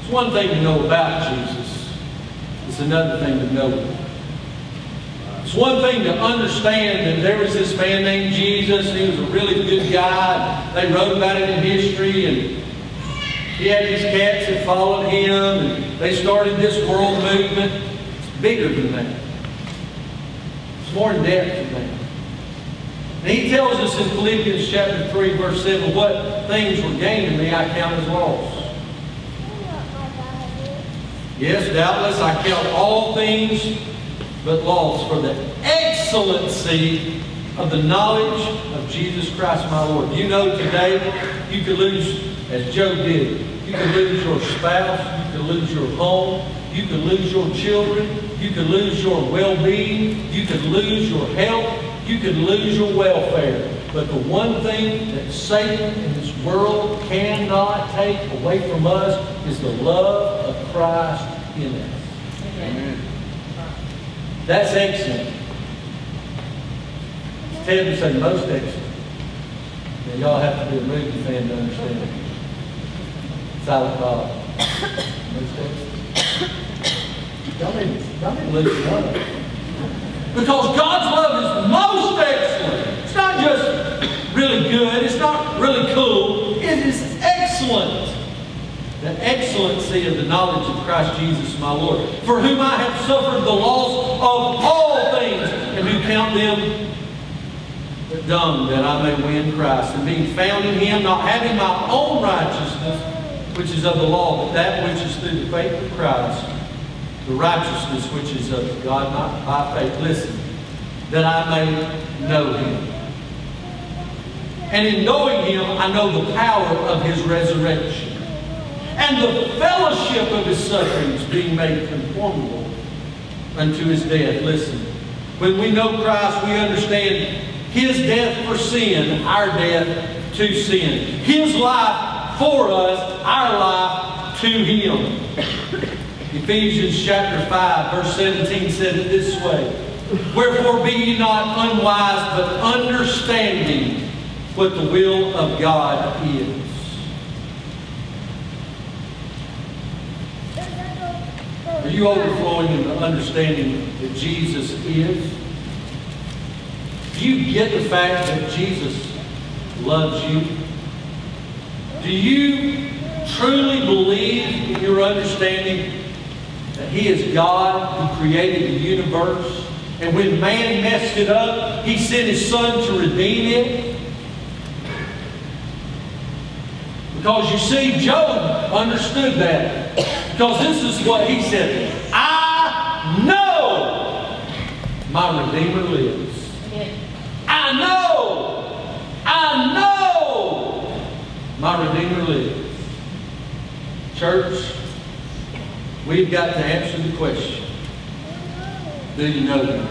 It's one thing to know about Jesus. It's another thing to know him. It's one thing to understand that there was this man named Jesus. He was a really good guy. They wrote about it in history, and he had these cats that followed him, and they started this world movement. It's bigger than that. It's more in depth than that. And he tells us in Philippians chapter 3, verse 7, what things were gained to me I count as loss. Yes, doubtless I count all things but loss for the excellency of the knowledge of Jesus Christ my Lord. You know today you could lose, as Job did, you could lose your spouse, you could lose your home, you could lose your children, you could lose your well-being, you could lose your health, you could lose your welfare. But the one thing that Satan and this world cannot take away from us is the love of Christ in us. Amen. That's excellent. Ted would say most excellent. Now, y'all have to be a movie fan to understand it. Silent Bob. Y'all to. Because God's love is most excellent. It's not just really good. It's not really cool. It is excellent. The excellency of the knowledge of Christ Jesus my Lord, for whom I have suffered the loss of all things, and who count them dumb that I may win Christ, and being found in him, not having my own righteousness, which is of the law, but that which is through the faith of Christ, the righteousness which is of God, not by faith. Listen, that I may know him. And in knowing him, I know the power of his resurrection and the fellowship of his sufferings, being made conformable unto his death. Listen, when we know Christ, we understand his death for sin, our death to sin. His life for us, our life to him. Ephesians chapter 5, verse 17 said it this way. Wherefore be ye not unwise, but understanding what the will of God is. Are you overflowing in the understanding that Jesus is? Do you get the fact that Jesus loves you? Do you truly believe in your understanding that He is God who created the universe And when man messed it up, he sent his son to redeem it. Because you see, Job understood that. Because this is what he said I know my Redeemer lives. I know, I know my Redeemer lives. Church, we've got to answer the question Do you know him?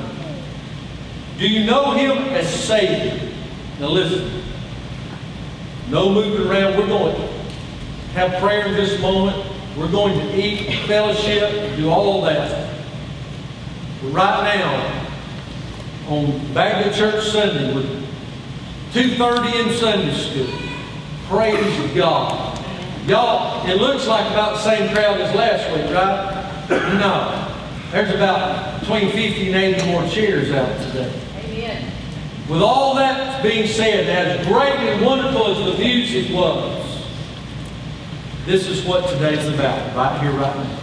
Do you know him as Savior? Now listen. No moving around. We're going to have prayer in this moment. We're going to eat, fellowship, do all that. But right now, on Back to Church Sunday, we're 2.30 in Sunday school. Praise God. Y'all, it looks like about the same crowd as last week, right? No. There's about between 50 and 80 more cheers out today. Amen. With all that being said, as great and wonderful as the music was, this is what today's about, right here, right now.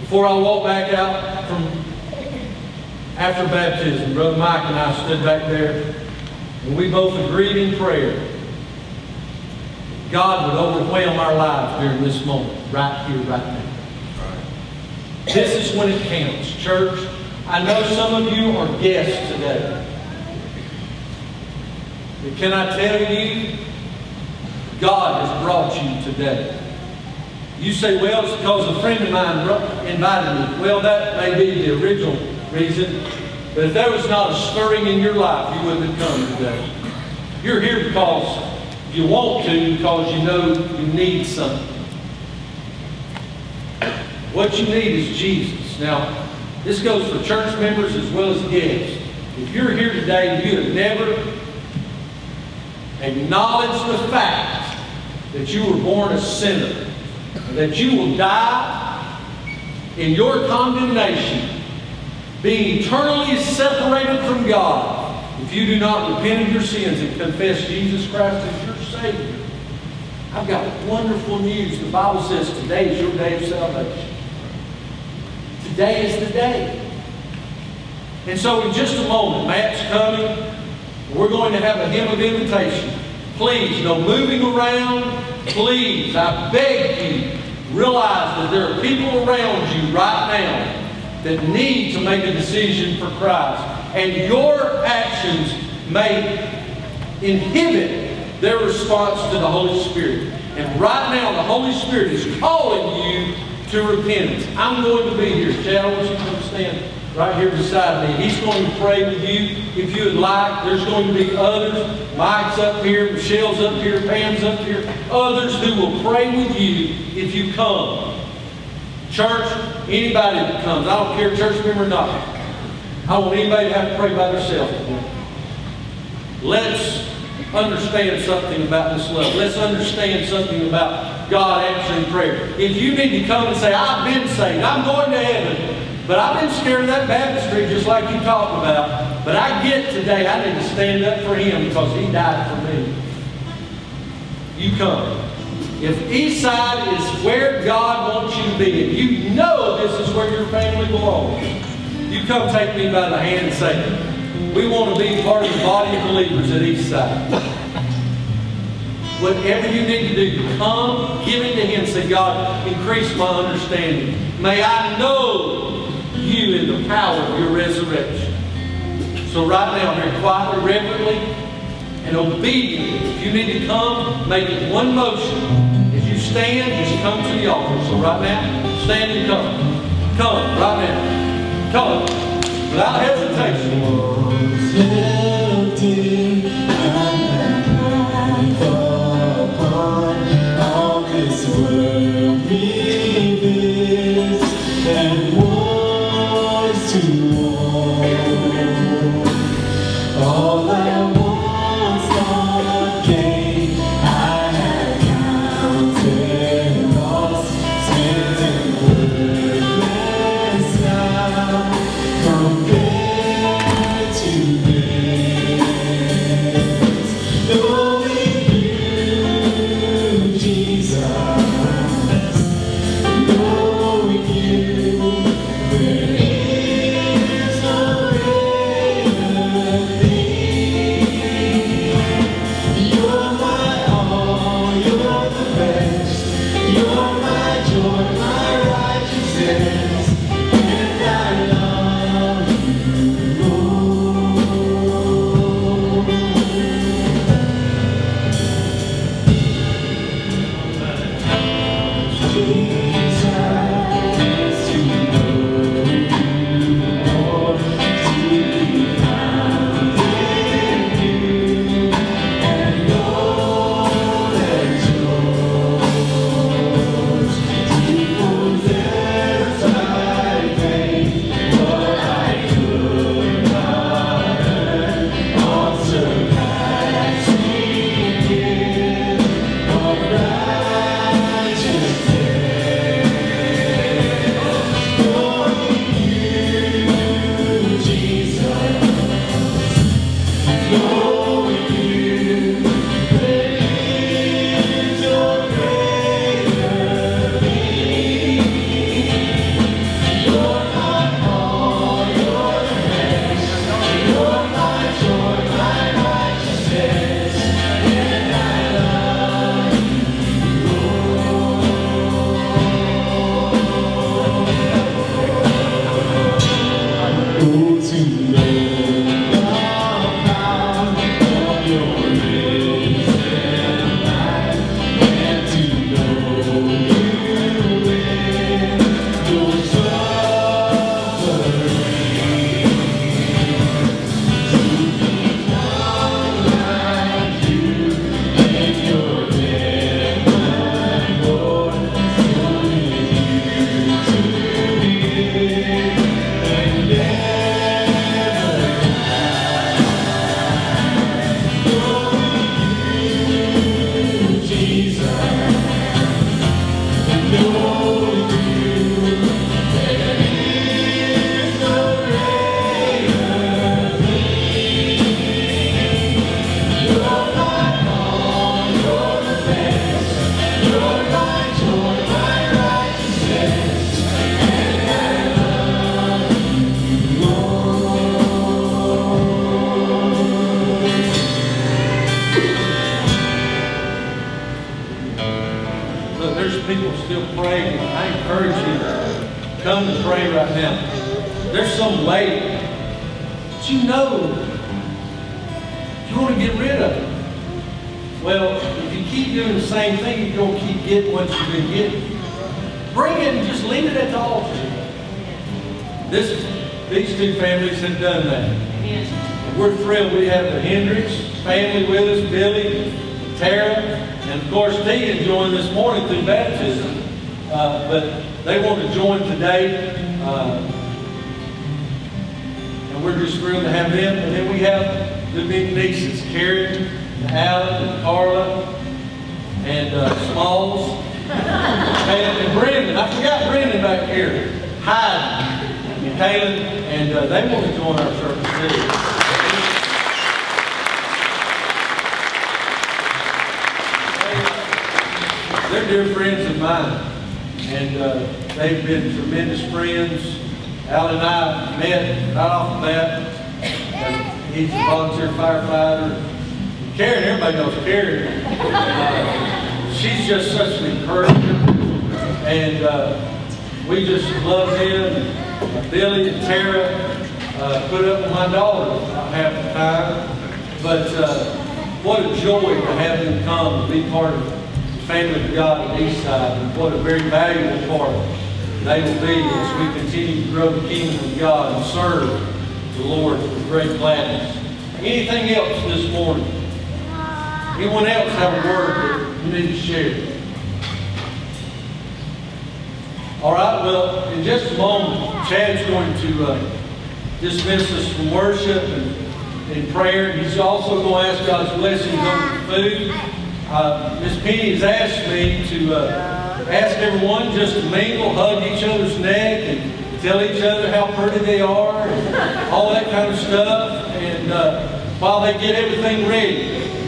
Before I walk back out from after baptism, Brother Mike and I stood back there, and we both agreed in prayer. God would overwhelm our lives during this moment, right here, right now. This is when it counts, church. I know some of you are guests today. But can I tell you, God has brought you today. You say, well, it's because a friend of mine invited me. Well, that may be the original reason. But if there was not a stirring in your life, you wouldn't have come today. You're here because you want to, because you know you need something. What you need is Jesus. Now, this goes for church members as well as guests. If you're here today and you have never acknowledged the fact that you were born a sinner, that you will die in your condemnation, being eternally separated from God, if you do not repent of your sins and confess Jesus Christ as your Savior, I've got wonderful news. The Bible says today is your day of salvation. Today is the day. And so in just a moment, Matt's coming. We're going to have a hymn of invitation. Please, no moving around. Please, I beg you, realize that there are people around you right now that need to make a decision for Christ. And your actions may inhibit their response to the Holy Spirit. And right now, the Holy Spirit is calling you to repentance. I'm going to be here. Chad, I want you to come stand right here beside me. He's going to pray with you if you would like. There's going to be others. Mike's up here, Michelle's up here, Pam's up here. Others who will pray with you if you come. Church, anybody that comes, I don't care church member or not. I want anybody to have to pray by themselves. Let's understand something about this love. Let's understand something about God answering prayer. If you need to come and say, I've been saved, I'm going to heaven, but I've been scared of that baptistry just like you talked about, but I get today I need to stand up for him because he died for me. You come. If Eastside is where God wants you to be, and you know this is where your family belongs, you come take me by the hand and say, we want to be part of the body of believers at Eastside whatever you need to do, come, give it to Him. Say, God, increase my understanding. May I know you in the power of your resurrection. So right now, very quietly, reverently, and obediently, if you need to come, make it one motion. As you stand, just come to the altar. So right now, stand and come. Come, right now. Come. Without hesitation. Encourage you, to come and pray right now. There's some weight that you know you want to get rid of. It. Well, if you keep doing the same thing, you're going to keep getting what you've been getting. Bring it and just leave it at the altar. This, these two families have done that. We're thrilled we have the Hendricks family with us, Billy, Tara, and of course Tia joined this morning through baptism. Uh, but they want to join today. Uh, and we're just thrilled to have them. And then we have the big nieces, Karen, and Alan, and Carla, and uh, Smalls, and, and Brendan. I forgot Brendan back here. Hyde and Caleb, and uh, they want to join our church too. They're dear friends of mine, and uh, they've been tremendous friends. Al and I met right off the bat. He's a volunteer firefighter. Karen, everybody knows Karen. Uh, she's just such an encourager, and uh, we just love him. Billy and Tara uh, put up with my daughter half the time, but uh, what a joy to have them come and be part of family of God at Eastside, and what a very valuable part they will be as we continue to grow the kingdom of God and serve the Lord with great gladness. Anything else this morning? Anyone else have a word that you need to share? All right, well, in just a moment, Chad's going to uh, dismiss us from worship and in prayer. He's also going to ask God's blessings on the food. Uh, Miss Penny has asked me to uh, ask everyone just to mingle, hug each other's neck, and tell each other how pretty they are, and all that kind of stuff. And uh, while they get everything ready,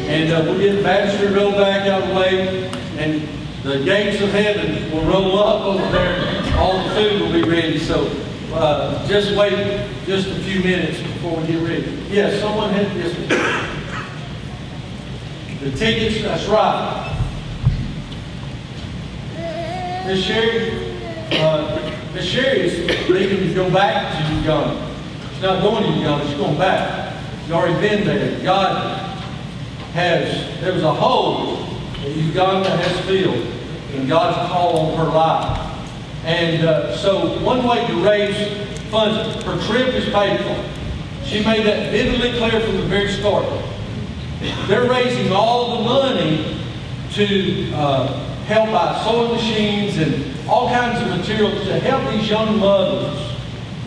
and uh, we'll get the bachelor roll back out of the way, and the gates of heaven will roll up over there. and All the food will be ready. So uh, just wait just a few minutes before we get ready. Yes, someone had this. The tickets, that's right. Miss Sherry, uh, Miss Sherry is leaving to go back to Uganda. She's not going to Uganda, she's going back. She's already been there. God has, there was a hole that Uganda has filled in God's call on her life. And uh, so one way to raise funds, her trip is paid for. She made that vividly clear from the very start. They're raising all the money to uh, help buy sewing machines and all kinds of materials to help these young mothers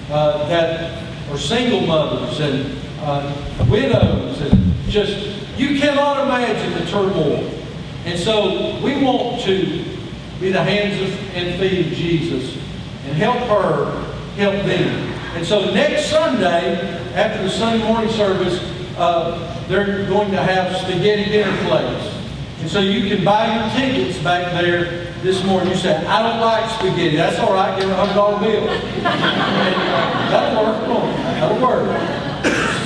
uh, that are single mothers and uh, widows and just, you cannot imagine the turmoil. And so we want to be the hands and feet of Jesus and help her help them. And so next Sunday, after the Sunday morning service, uh, they're going to have spaghetti dinner plates. And so you can buy your tickets back there this morning. You say, I don't like spaghetti. That's all right. Give a hundred dollar bill. that'll work. That'll work.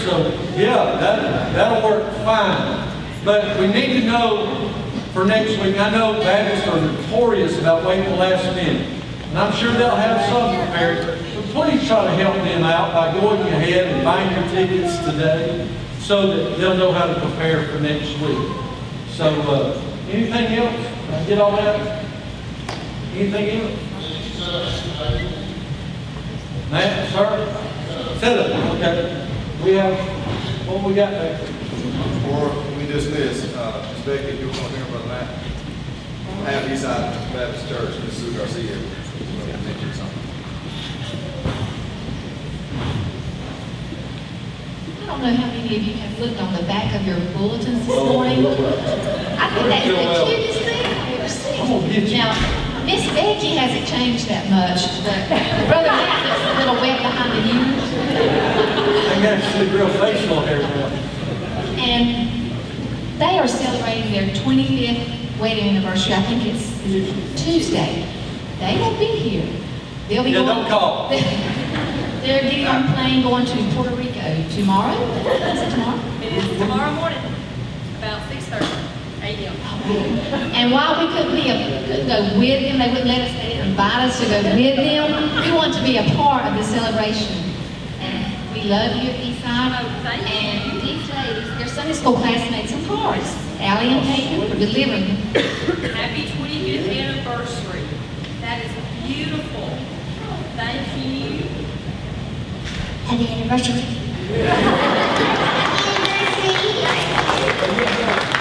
So yeah, that, that'll work fine. But we need to know for next week. I know Baptists are notorious about waiting the last minute. And I'm sure they'll have some prepared. But please try to help them out by going ahead and buying your tickets today so that they'll know how to prepare for next week. So, uh, anything else? I get all that? Anything else? Matt, sir? Sit up, okay. We have, what we got back there? Before we dismiss, uh, Ms. Becky, if you want to hear about that, I have Eastside Baptist Church, Ms. Sue Garcia. will mention something. I don't know how many of you have looked on the back of your bulletins this oh, morning. I think that's the cutest thing I've ever seen. Now, Miss Becky hasn't changed that much, but Brother Matt is a little wet behind the ears. I got see real facial hair now. And they are celebrating their 25th wedding anniversary. I think it's Tuesday. They won't be here. They'll be Yeah, going. don't call. They're getting on a plane going to Puerto Rico tomorrow? Is tomorrow? It is tomorrow morning, about 6.30. And while we couldn't, be a, couldn't go with them, they wouldn't let us, they didn't invite us to go with them. We want to be a part of the celebration. And we love you, Eastside. Oh, thank you. And these ladies, their Sunday school classmates, of course, Allie and Peyton, delivering. Happy 25th anniversary. That is beautiful. Thank you. Happy anniversary. Gracias.